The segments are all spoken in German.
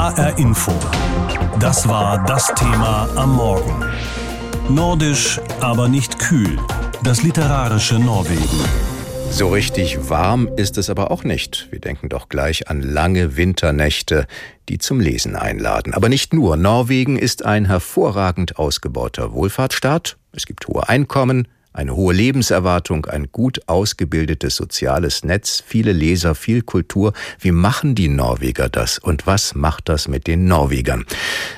HR Info. Das war das Thema am Morgen. Nordisch, aber nicht kühl. Das literarische Norwegen. So richtig warm ist es aber auch nicht. Wir denken doch gleich an lange Winternächte, die zum Lesen einladen. Aber nicht nur. Norwegen ist ein hervorragend ausgebauter Wohlfahrtsstaat. Es gibt hohe Einkommen, eine hohe Lebenserwartung, ein gut ausgebildetes soziales Netz, viele Leser, viel Kultur. Wie machen die Norweger das und was macht das mit den Norwegern?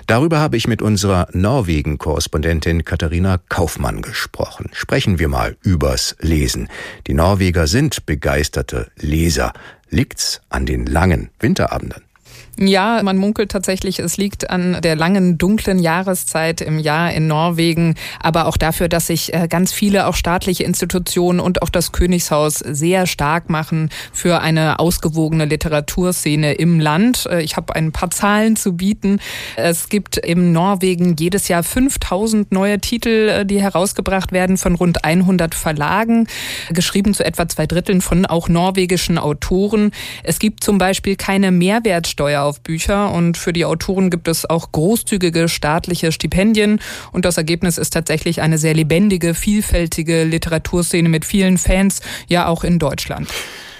Darüber habe ich mit unserer Norwegen-Korrespondentin Katharina Kaufmann gesprochen. Sprechen wir mal übers Lesen. Die Norweger sind begeisterte Leser. Liegt's an den langen Winterabenden? Ja, man munkelt tatsächlich, es liegt an der langen, dunklen Jahreszeit im Jahr in Norwegen, aber auch dafür, dass sich äh, ganz viele auch staatliche Institutionen und auch das Königshaus sehr stark machen für eine ausgewogene Literaturszene im Land. Äh, ich habe ein paar Zahlen zu bieten. Es gibt im Norwegen jedes Jahr 5000 neue Titel, äh, die herausgebracht werden von rund 100 Verlagen, geschrieben zu etwa zwei Dritteln von auch norwegischen Autoren. Es gibt zum Beispiel keine Mehrwertsteuer auf Bücher und für die Autoren gibt es auch großzügige staatliche Stipendien und das Ergebnis ist tatsächlich eine sehr lebendige, vielfältige Literaturszene mit vielen Fans, ja auch in Deutschland.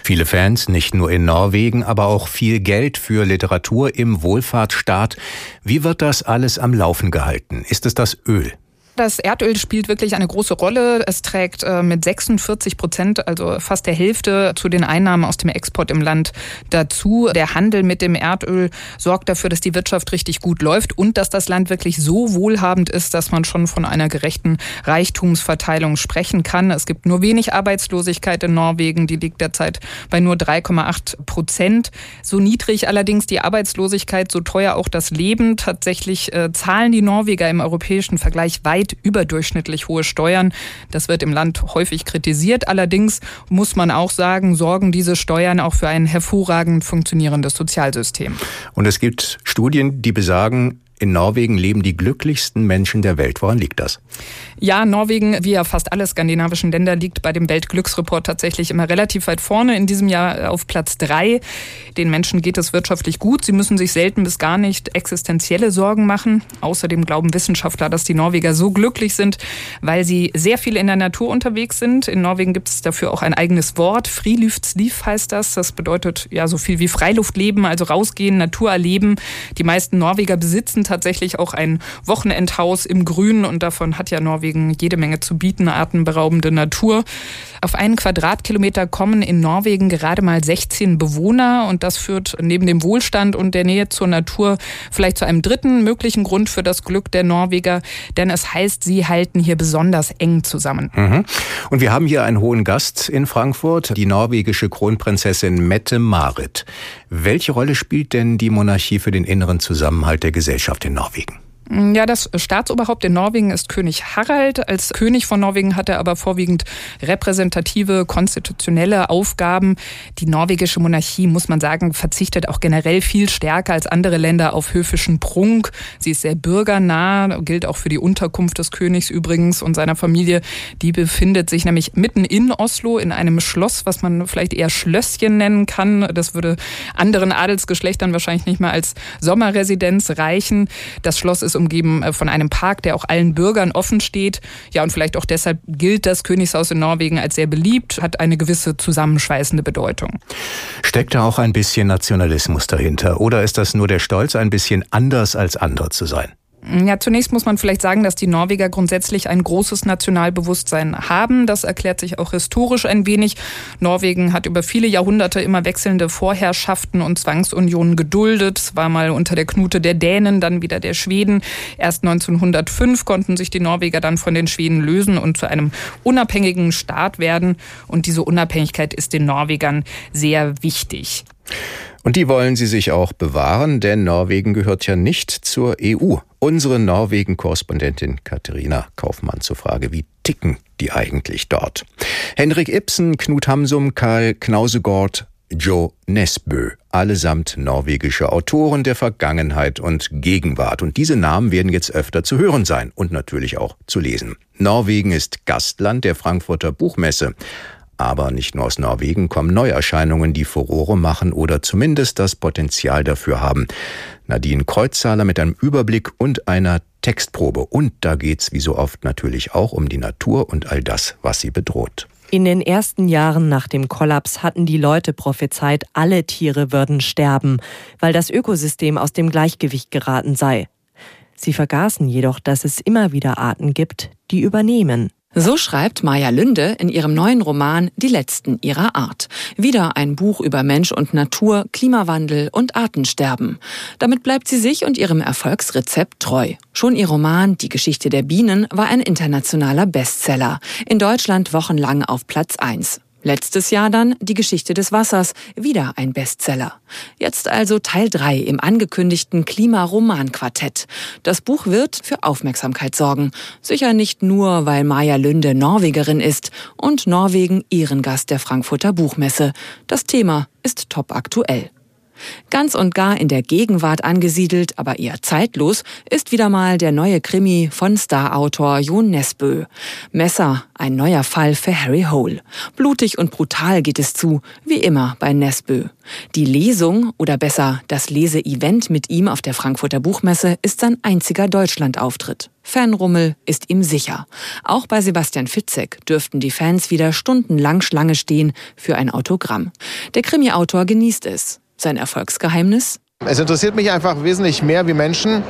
Viele Fans, nicht nur in Norwegen, aber auch viel Geld für Literatur im Wohlfahrtsstaat. Wie wird das alles am Laufen gehalten? Ist es das Öl? Das Erdöl spielt wirklich eine große Rolle. Es trägt äh, mit 46 Prozent, also fast der Hälfte, zu den Einnahmen aus dem Export im Land dazu. Der Handel mit dem Erdöl sorgt dafür, dass die Wirtschaft richtig gut läuft und dass das Land wirklich so wohlhabend ist, dass man schon von einer gerechten Reichtumsverteilung sprechen kann. Es gibt nur wenig Arbeitslosigkeit in Norwegen. Die liegt derzeit bei nur 3,8 Prozent. So niedrig allerdings die Arbeitslosigkeit, so teuer auch das Leben. Tatsächlich äh, zahlen die Norweger im europäischen Vergleich weit weit überdurchschnittlich hohe Steuern. Das wird im Land häufig kritisiert. Allerdings muss man auch sagen, sorgen diese Steuern auch für ein hervorragend funktionierendes Sozialsystem. Und es gibt Studien, die besagen, in Norwegen leben die glücklichsten Menschen der Welt. Woran liegt das? Ja, Norwegen, wie ja fast alle skandinavischen Länder, liegt bei dem Weltglücksreport tatsächlich immer relativ weit vorne. In diesem Jahr auf Platz drei. Den Menschen geht es wirtschaftlich gut. Sie müssen sich selten bis gar nicht existenzielle Sorgen machen. Außerdem glauben Wissenschaftler, dass die Norweger so glücklich sind, weil sie sehr viel in der Natur unterwegs sind. In Norwegen gibt es dafür auch ein eigenes Wort. Friluftsliv heißt das. Das bedeutet ja so viel wie Freiluftleben, also rausgehen, Natur erleben. Die meisten Norweger besitzen tatsächlich auch ein Wochenendhaus im Grünen und davon hat ja Norwegen jede Menge zu bieten, atemberaubende Natur. Auf einen Quadratkilometer kommen in Norwegen gerade mal 16 Bewohner und das führt neben dem Wohlstand und der Nähe zur Natur vielleicht zu einem dritten möglichen Grund für das Glück der Norweger, denn es heißt, sie halten hier besonders eng zusammen. Mhm. Und wir haben hier einen hohen Gast in Frankfurt, die norwegische Kronprinzessin Mette Marit. Welche Rolle spielt denn die Monarchie für den inneren Zusammenhalt der Gesellschaft in Norwegen? Ja, das Staatsoberhaupt in Norwegen ist König Harald. Als König von Norwegen hat er aber vorwiegend repräsentative, konstitutionelle Aufgaben. Die norwegische Monarchie, muss man sagen, verzichtet auch generell viel stärker als andere Länder auf höfischen Prunk. Sie ist sehr bürgernah, gilt auch für die Unterkunft des Königs übrigens und seiner Familie. Die befindet sich nämlich mitten in Oslo in einem Schloss, was man vielleicht eher Schlösschen nennen kann. Das würde anderen Adelsgeschlechtern wahrscheinlich nicht mal als Sommerresidenz reichen. Das Schloss ist umgeben äh, von einem Park, der auch allen Bürgern offen steht. Ja, und vielleicht auch deshalb gilt das Königshaus in Norwegen als sehr beliebt, hat eine gewisse zusammenschweißende Bedeutung. Steckt da auch ein bisschen Nationalismus dahinter? Oder ist das nur der Stolz, ein bisschen anders als andere zu sein? Ja, zunächst muss man vielleicht sagen, dass die Norweger grundsätzlich ein großes Nationalbewusstsein haben. Das erklärt sich auch historisch ein wenig. Norwegen hat über viele Jahrhunderte immer wechselnde Vorherrschaften und Zwangsunionen geduldet. Es war mal unter der Knute der Dänen, dann wieder der Schweden. Erst 1905 konnten sich die Norweger dann von den Schweden lösen und zu einem unabhängigen Staat werden. Und diese Unabhängigkeit ist den Norwegern sehr wichtig. Und die wollen sie sich auch bewahren, denn Norwegen gehört ja nicht zur EU. Unsere Norwegen-Korrespondentin Katharina Kaufmann zur Frage, wie ticken die eigentlich dort? Henrik Ibsen, Knut Hamsum, Karl Knausegård, Joe Nesbø, allesamt norwegische Autoren der Vergangenheit und Gegenwart. Und diese Namen werden jetzt öfter zu hören sein und natürlich auch zu lesen. Norwegen ist Gastland der Frankfurter Buchmesse. Aber nicht nur aus Norwegen kommen Neuerscheinungen, die Furore machen oder zumindest das Potenzial dafür haben. Nadine Kreuzzahler mit einem Überblick und einer Textprobe. Und da geht's wie so oft natürlich auch um die Natur und all das, was sie bedroht. In den ersten Jahren nach dem Kollaps hatten die Leute prophezeit, alle Tiere würden sterben, weil das Ökosystem aus dem Gleichgewicht geraten sei. Sie vergaßen jedoch, dass es immer wieder Arten gibt, die übernehmen. So schreibt Maja Lünde in ihrem neuen Roman Die Letzten ihrer Art. Wieder ein Buch über Mensch und Natur, Klimawandel und Artensterben. Damit bleibt sie sich und ihrem Erfolgsrezept treu. Schon ihr Roman Die Geschichte der Bienen war ein internationaler Bestseller. In Deutschland wochenlang auf Platz 1. Letztes Jahr dann Die Geschichte des Wassers, wieder ein Bestseller. Jetzt also Teil 3 im angekündigten Klimaroman-Quartett. Das Buch wird für Aufmerksamkeit sorgen. Sicher nicht nur, weil Maja Lünde Norwegerin ist und Norwegen Ehrengast der Frankfurter Buchmesse. Das Thema ist top aktuell. Ganz und gar in der Gegenwart angesiedelt, aber eher zeitlos, ist wieder mal der neue Krimi von Starautor Jon Nesbø. Messer, ein neuer Fall für Harry Hole. Blutig und brutal geht es zu, wie immer bei Nesbø. Die Lesung, oder besser das Leseevent mit ihm auf der Frankfurter Buchmesse, ist sein einziger Deutschlandauftritt. Fanrummel ist ihm sicher. Auch bei Sebastian Fitzek dürften die Fans wieder stundenlang Schlange stehen für ein Autogramm. Der Krimi-Autor genießt es. Sein Erfolgsgeheimnis? Es interessiert mich einfach wesentlich mehr, wie Menschen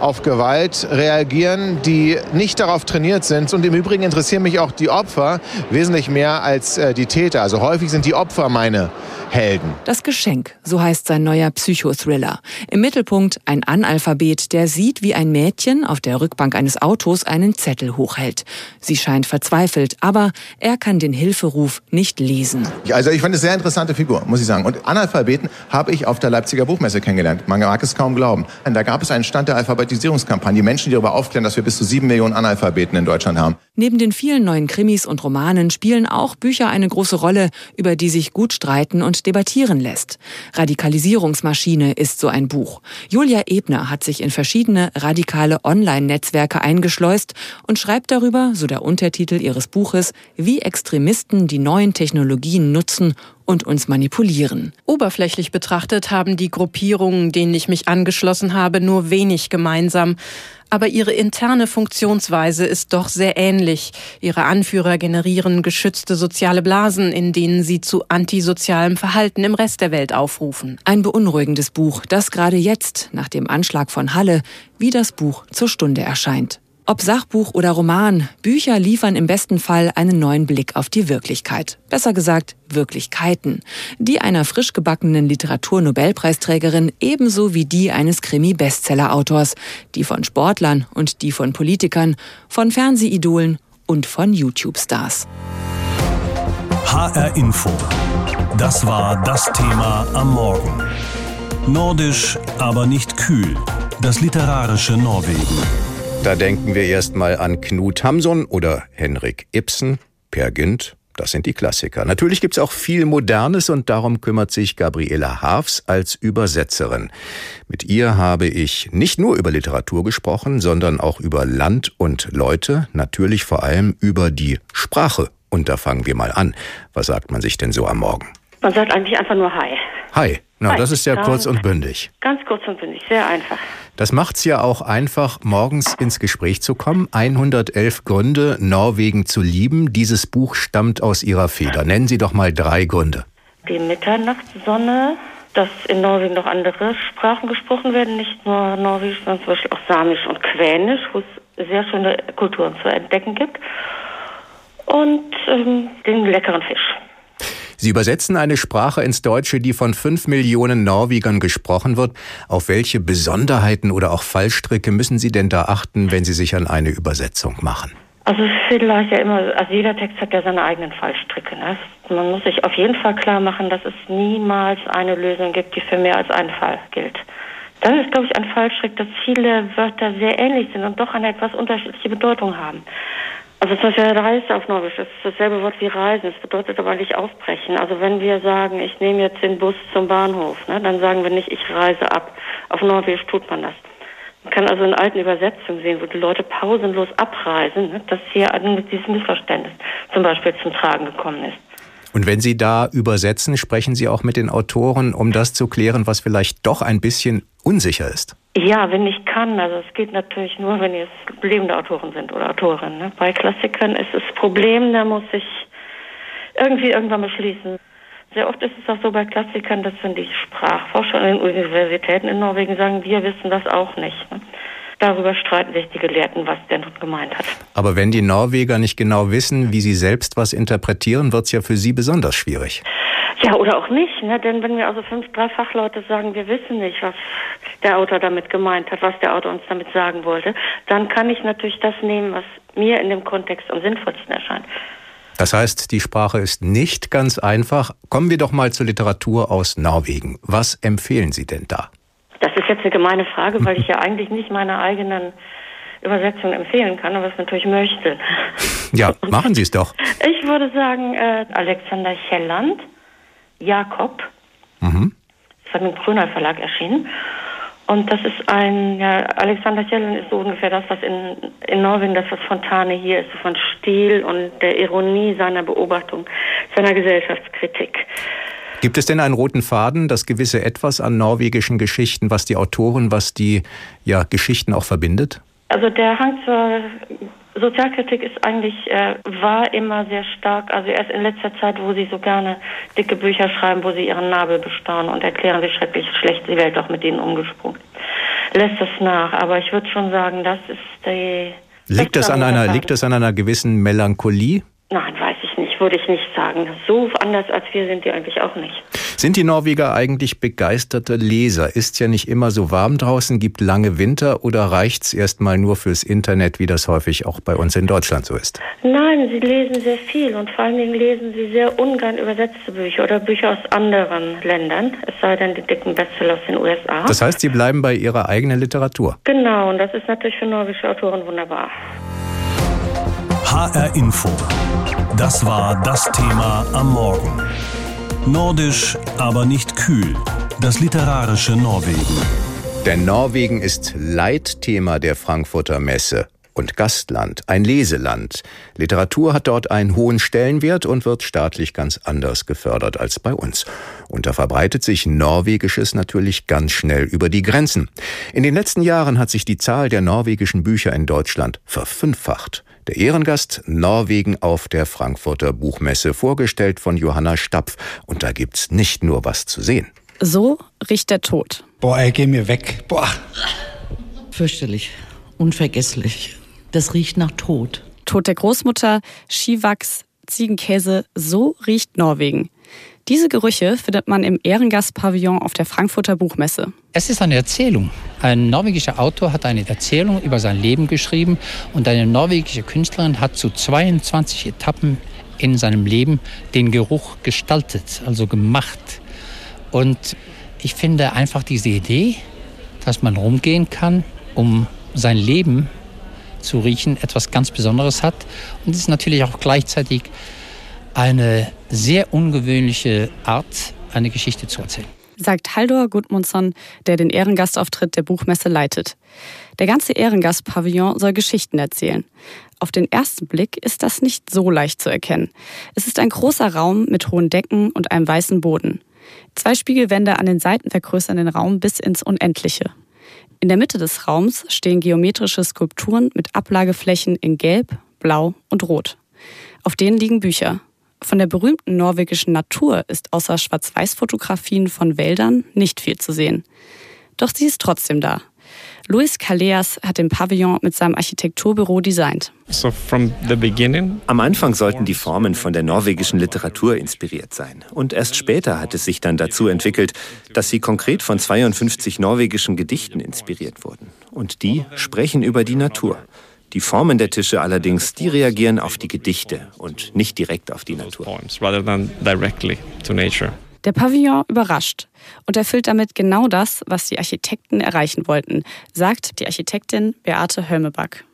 auf Gewalt reagieren, die nicht darauf trainiert sind. Und im Übrigen interessieren mich auch die Opfer wesentlich mehr als äh, die Täter. Also häufig sind die Opfer meine Helden. Das Geschenk, so heißt sein neuer Psychothriller. Im Mittelpunkt ein Analphabet, der sieht, wie ein Mädchen auf der Rückbank eines Autos einen Zettel hochhält. Sie scheint verzweifelt, aber er kann den Hilferuf nicht lesen. Also ich fand es eine sehr interessante Figur, muss ich sagen. Und Analphabeten habe ich auf der Leipziger Buchmesse kennengelernt. Man mag es kaum glauben. Da gab es einen Stand der Alphabetisierungskampagne. Menschen, die darüber aufklären, dass wir bis zu sieben Millionen Analphabeten in Deutschland haben. Neben den vielen neuen Krimis und Romanen spielen auch Bücher eine große Rolle, über die sich gut streiten und debattieren lässt. Radikalisierungsmaschine ist so ein Buch. Julia Ebner hat sich in verschiedene radikale Online-Netzwerke eingeschleust und schreibt darüber, so der Untertitel ihres Buches, wie Extremisten die neuen Technologien nutzen, und uns manipulieren. Oberflächlich betrachtet haben die Gruppierungen, denen ich mich angeschlossen habe, nur wenig gemeinsam aber ihre interne Funktionsweise ist doch sehr ähnlich. Ihre Anführer generieren geschützte soziale Blasen, in denen sie zu antisozialem Verhalten im Rest der Welt aufrufen. Ein beunruhigendes Buch, das gerade jetzt, nach dem Anschlag von Halle, wie das Buch zur Stunde erscheint. Ob Sachbuch oder Roman, Bücher liefern im besten Fall einen neuen Blick auf die Wirklichkeit. Besser gesagt, Wirklichkeiten. Die einer frisch gebackenen Literaturnobelpreisträgerin ebenso wie die eines Krimi-Bestseller-Autors. Die von Sportlern und die von Politikern, von Fernsehidolen und von YouTube-Stars. HR Info. Das war das Thema am Morgen. Nordisch, aber nicht kühl. Das literarische Norwegen. Da denken wir erstmal an Knut Hamsun oder Henrik Ibsen, Per Gynt. Das sind die Klassiker. Natürlich gibt's auch viel Modernes und darum kümmert sich Gabriela Harfs als Übersetzerin. Mit ihr habe ich nicht nur über Literatur gesprochen, sondern auch über Land und Leute, natürlich vor allem über die Sprache. Und da fangen wir mal an. Was sagt man sich denn so am Morgen? Man sagt eigentlich einfach nur Hi. Hi. Na, das ist ja kurz und bündig. Ganz kurz und bündig, sehr einfach. Das macht's ja auch einfach, morgens ins Gespräch zu kommen. 111 Gründe, Norwegen zu lieben. Dieses Buch stammt aus Ihrer Feder. Nennen Sie doch mal drei Gründe. Die Mitternachtssonne, dass in Norwegen noch andere Sprachen gesprochen werden, nicht nur Norwegisch, sondern zum Beispiel auch Samisch und Quänisch, wo es sehr schöne Kulturen zu entdecken gibt. Und ähm, den leckeren Fisch. Sie übersetzen eine Sprache ins Deutsche, die von fünf Millionen Norwegern gesprochen wird. Auf welche Besonderheiten oder auch Fallstricke müssen Sie denn da achten, wenn Sie sich an eine Übersetzung machen? Also vielleicht ja immer, also jeder Text hat ja seine eigenen Fallstricke. Ne? Man muss sich auf jeden Fall klar machen, dass es niemals eine Lösung gibt, die für mehr als einen Fall gilt. Dann ist, glaube ich, ein Fallstrick, dass viele Wörter sehr ähnlich sind und doch eine etwas unterschiedliche Bedeutung haben. Also zum Beispiel Reise auf Norwegisch ist dasselbe Wort wie Reisen. Es bedeutet aber nicht aufbrechen. Also wenn wir sagen, ich nehme jetzt den Bus zum Bahnhof, ne, dann sagen wir nicht, ich reise ab. Auf Norwegisch tut man das. Man kann also in alten Übersetzungen sehen, wo die Leute pausenlos abreisen, ne, dass hier dieses Missverständnis zum Beispiel zum Tragen gekommen ist. Und wenn Sie da übersetzen, sprechen Sie auch mit den Autoren, um das zu klären, was vielleicht doch ein bisschen unsicher ist? Ja, wenn ich kann. Also es geht natürlich nur, wenn es lebende Autoren sind oder Autorinnen. Ne? Bei Klassikern ist das Problem, da muss ich irgendwie irgendwann beschließen. Sehr oft ist es auch so bei Klassikern, dass wenn die Sprachforscher an den Universitäten in Norwegen sagen, wir wissen das auch nicht. Ne? Darüber streiten sich die Gelehrten, was der nun gemeint hat. Aber wenn die Norweger nicht genau wissen, wie sie selbst was interpretieren, wird es ja für sie besonders schwierig. Ja, oder auch nicht, ne? denn wenn mir also fünf, drei Fachleute sagen, wir wissen nicht, was der Autor damit gemeint hat, was der Autor uns damit sagen wollte, dann kann ich natürlich das nehmen, was mir in dem Kontext am sinnvollsten erscheint. Das heißt, die Sprache ist nicht ganz einfach. Kommen wir doch mal zur Literatur aus Norwegen. Was empfehlen Sie denn da? Das ist jetzt eine gemeine Frage, weil ich ja eigentlich nicht meine eigenen Übersetzungen empfehlen kann, aber es natürlich möchte. Ja, machen Sie es doch. Ich würde sagen, äh, Alexander Chelland, Jakob. Mhm. Das hat mit dem Grüner Verlag erschienen. Und das ist ein, ja, Alexander Chelland ist so ungefähr das, was in, in Norwegen das, was Fontane hier ist, von Stil und der Ironie seiner Beobachtung, seiner Gesellschaftskritik. Gibt es denn einen roten Faden, das gewisse Etwas an norwegischen Geschichten, was die Autoren, was die ja, Geschichten auch verbindet? Also der Hang zur Sozialkritik ist eigentlich, äh, war immer sehr stark, also erst in letzter Zeit, wo sie so gerne dicke Bücher schreiben, wo sie ihren Nabel bestaunen und erklären, wie schrecklich schlecht die Welt auch mit denen umgesprungen lässt es nach. Aber ich würde schon sagen, das ist die... Liegt das, an einer, liegt das an einer gewissen Melancholie? Nein, weiß ich nicht, würde ich nicht sagen. So anders als wir sind die eigentlich auch nicht. Sind die Norweger eigentlich begeisterte Leser? Ist ja nicht immer so warm draußen, gibt lange Winter oder reicht's erstmal nur fürs Internet, wie das häufig auch bei uns in Deutschland so ist? Nein, sie lesen sehr viel und vor allen Dingen lesen sie sehr ungern übersetzte Bücher oder Bücher aus anderen Ländern, es sei denn die dicken Bestseller aus den USA. Das heißt, sie bleiben bei ihrer eigenen Literatur? Genau, und das ist natürlich für norwegische Autoren wunderbar. HR Info. Das war das Thema am Morgen. Nordisch, aber nicht kühl. Das literarische Norwegen. Denn Norwegen ist Leitthema der Frankfurter Messe und Gastland, ein Leseland. Literatur hat dort einen hohen Stellenwert und wird staatlich ganz anders gefördert als bei uns. Und da verbreitet sich Norwegisches natürlich ganz schnell über die Grenzen. In den letzten Jahren hat sich die Zahl der norwegischen Bücher in Deutschland verfünffacht. Der Ehrengast Norwegen auf der Frankfurter Buchmesse, vorgestellt von Johanna Stapf. Und da gibt's nicht nur was zu sehen. So riecht der Tod. Boah, ey, geh mir weg. Boah. Fürchterlich. Unvergesslich. Das riecht nach Tod. Tod der Großmutter, Skiwachs, Ziegenkäse, so riecht Norwegen. Diese Gerüche findet man im Ehrengastpavillon auf der Frankfurter Buchmesse. Es ist eine Erzählung. Ein norwegischer Autor hat eine Erzählung über sein Leben geschrieben und eine norwegische Künstlerin hat zu 22 Etappen in seinem Leben den Geruch gestaltet, also gemacht. Und ich finde einfach diese Idee, dass man rumgehen kann, um sein Leben zu riechen, etwas ganz Besonderes hat. Und es ist natürlich auch gleichzeitig eine sehr ungewöhnliche Art, eine Geschichte zu erzählen. Sagt Haldor Gudmundsson, der den Ehrengastauftritt der Buchmesse leitet. Der ganze Ehrengastpavillon soll Geschichten erzählen. Auf den ersten Blick ist das nicht so leicht zu erkennen. Es ist ein großer Raum mit hohen Decken und einem weißen Boden. Zwei Spiegelwände an den Seiten vergrößern den Raum bis ins Unendliche. In der Mitte des Raums stehen geometrische Skulpturen mit Ablageflächen in Gelb, Blau und Rot. Auf denen liegen Bücher. Von der berühmten norwegischen Natur ist außer Schwarz-Weiß-Fotografien von Wäldern nicht viel zu sehen. Doch sie ist trotzdem da. Luis Kaleas hat den Pavillon mit seinem Architekturbüro designt. Am Anfang sollten die Formen von der norwegischen Literatur inspiriert sein. Und erst später hat es sich dann dazu entwickelt, dass sie konkret von 52 norwegischen Gedichten inspiriert wurden. Und die sprechen über die Natur. Die Formen der Tische allerdings, die reagieren auf die Gedichte und nicht direkt auf die Natur. Der Pavillon überrascht und erfüllt damit genau das, was die Architekten erreichen wollten, sagt die Architektin Beate Hölmeback.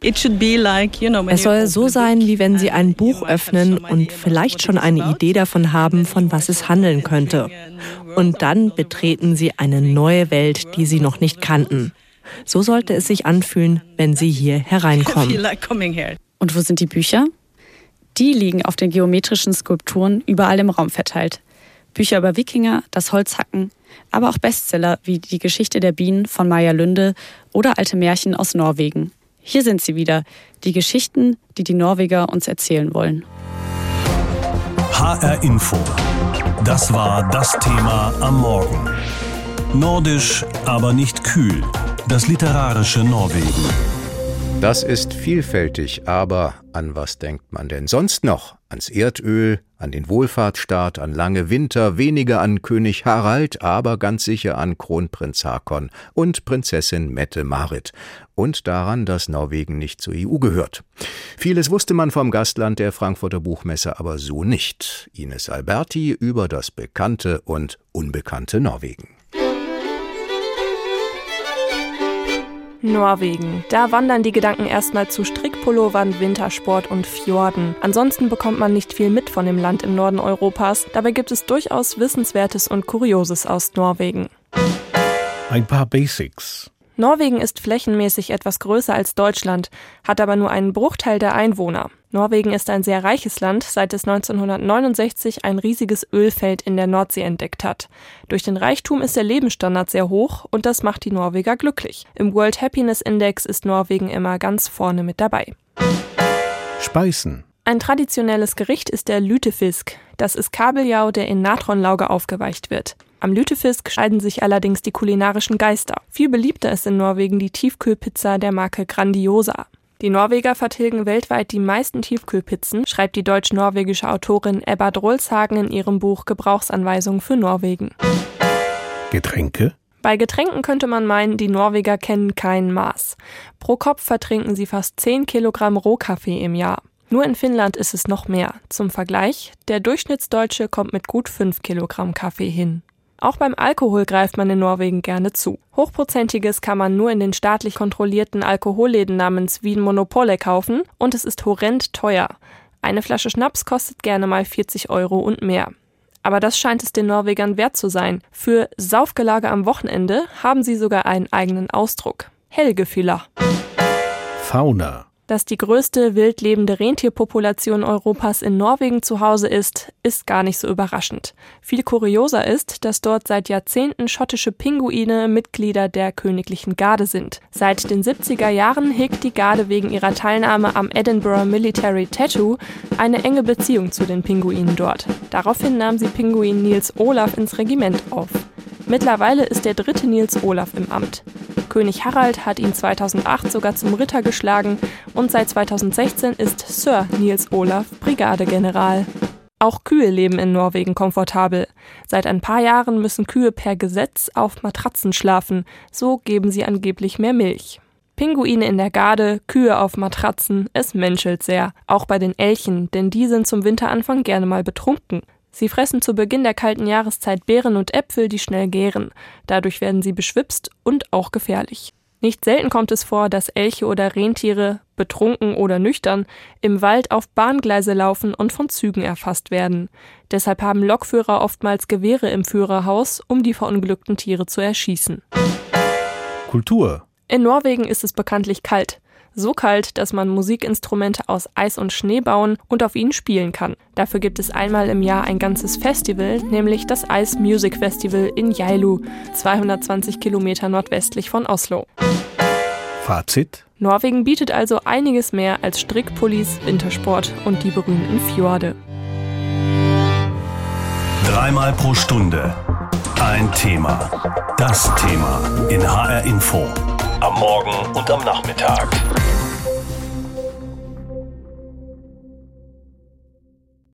Es soll so sein, wie wenn Sie ein Buch öffnen und vielleicht schon eine Idee davon haben, von was es handeln könnte. Und dann betreten Sie eine neue Welt, die Sie noch nicht kannten. So sollte es sich anfühlen, wenn Sie hier hereinkommen. Und wo sind die Bücher? Die liegen auf den geometrischen Skulpturen überall im Raum verteilt. Bücher über Wikinger, das Holzhacken, aber auch Bestseller wie Die Geschichte der Bienen von Maja Lünde oder alte Märchen aus Norwegen. Hier sind sie wieder, die Geschichten, die die Norweger uns erzählen wollen. HR Info. Das war das Thema am Morgen. Nordisch, aber nicht kühl. Das literarische Norwegen. Das ist vielfältig, aber an was denkt man denn sonst noch? Ans Erdöl, an den Wohlfahrtsstaat, an lange Winter, weniger an König Harald, aber ganz sicher an Kronprinz Hakon und Prinzessin Mette Marit und daran, dass Norwegen nicht zur EU gehört. Vieles wusste man vom Gastland der Frankfurter Buchmesse aber so nicht. Ines Alberti über das bekannte und unbekannte Norwegen. Norwegen. Da wandern die Gedanken erstmal zu Strickpullovern, Wintersport und Fjorden. Ansonsten bekommt man nicht viel mit von dem Land im Norden Europas. Dabei gibt es durchaus Wissenswertes und Kurioses aus Norwegen. Ein paar Basics. Norwegen ist flächenmäßig etwas größer als Deutschland, hat aber nur einen Bruchteil der Einwohner. Norwegen ist ein sehr reiches Land, seit es 1969 ein riesiges Ölfeld in der Nordsee entdeckt hat. Durch den Reichtum ist der Lebensstandard sehr hoch und das macht die Norweger glücklich. Im World Happiness Index ist Norwegen immer ganz vorne mit dabei. Speisen. Ein traditionelles Gericht ist der Lütefisk. Das ist Kabeljau, der in Natronlauge aufgeweicht wird. Am Lütefisk scheiden sich allerdings die kulinarischen Geister. Viel beliebter ist in Norwegen die Tiefkühlpizza der Marke Grandiosa. Die Norweger vertilgen weltweit die meisten Tiefkühlpizzen, schreibt die deutsch-norwegische Autorin Ebba Drolshagen in ihrem Buch Gebrauchsanweisungen für Norwegen. Getränke? Bei Getränken könnte man meinen, die Norweger kennen kein Maß. Pro Kopf vertrinken sie fast 10 Kilogramm Rohkaffee im Jahr. Nur in Finnland ist es noch mehr. Zum Vergleich, der Durchschnittsdeutsche kommt mit gut 5 Kilogramm Kaffee hin. Auch beim Alkohol greift man in Norwegen gerne zu. Hochprozentiges kann man nur in den staatlich kontrollierten Alkoholläden namens Wien Monopole kaufen und es ist horrend teuer. Eine Flasche Schnaps kostet gerne mal 40 Euro und mehr. Aber das scheint es den Norwegern wert zu sein. Für Saufgelage am Wochenende haben sie sogar einen eigenen Ausdruck. Helgefühler. Fauna. Dass die größte wildlebende Rentierpopulation Europas in Norwegen zu Hause ist, ist gar nicht so überraschend. Viel kurioser ist, dass dort seit Jahrzehnten schottische Pinguine Mitglieder der königlichen Garde sind. Seit den 70er Jahren hegt die Garde wegen ihrer Teilnahme am Edinburgh Military Tattoo eine enge Beziehung zu den Pinguinen dort. Daraufhin nahm sie Pinguin Nils Olaf ins Regiment auf. Mittlerweile ist der dritte Nils Olaf im Amt. König Harald hat ihn 2008 sogar zum Ritter geschlagen und seit 2016 ist Sir Nils Olaf Brigadegeneral. Auch Kühe leben in Norwegen komfortabel. Seit ein paar Jahren müssen Kühe per Gesetz auf Matratzen schlafen, so geben sie angeblich mehr Milch. Pinguine in der Garde, Kühe auf Matratzen, es menschelt sehr. Auch bei den Elchen, denn die sind zum Winteranfang gerne mal betrunken. Sie fressen zu Beginn der kalten Jahreszeit Beeren und Äpfel, die schnell gären. Dadurch werden sie beschwipst und auch gefährlich. Nicht selten kommt es vor, dass Elche oder Rentiere, betrunken oder nüchtern, im Wald auf Bahngleise laufen und von Zügen erfasst werden. Deshalb haben Lokführer oftmals Gewehre im Führerhaus, um die verunglückten Tiere zu erschießen. Kultur. In Norwegen ist es bekanntlich kalt. So kalt, dass man Musikinstrumente aus Eis und Schnee bauen und auf ihnen spielen kann. Dafür gibt es einmal im Jahr ein ganzes Festival, nämlich das Ice Music Festival in Jailu, 220 Kilometer nordwestlich von Oslo. Fazit? Norwegen bietet also einiges mehr als Strickpullis, Wintersport und die berühmten Fjorde. Dreimal pro Stunde ein Thema. Das Thema in HR Info. Am Morgen und am Nachmittag.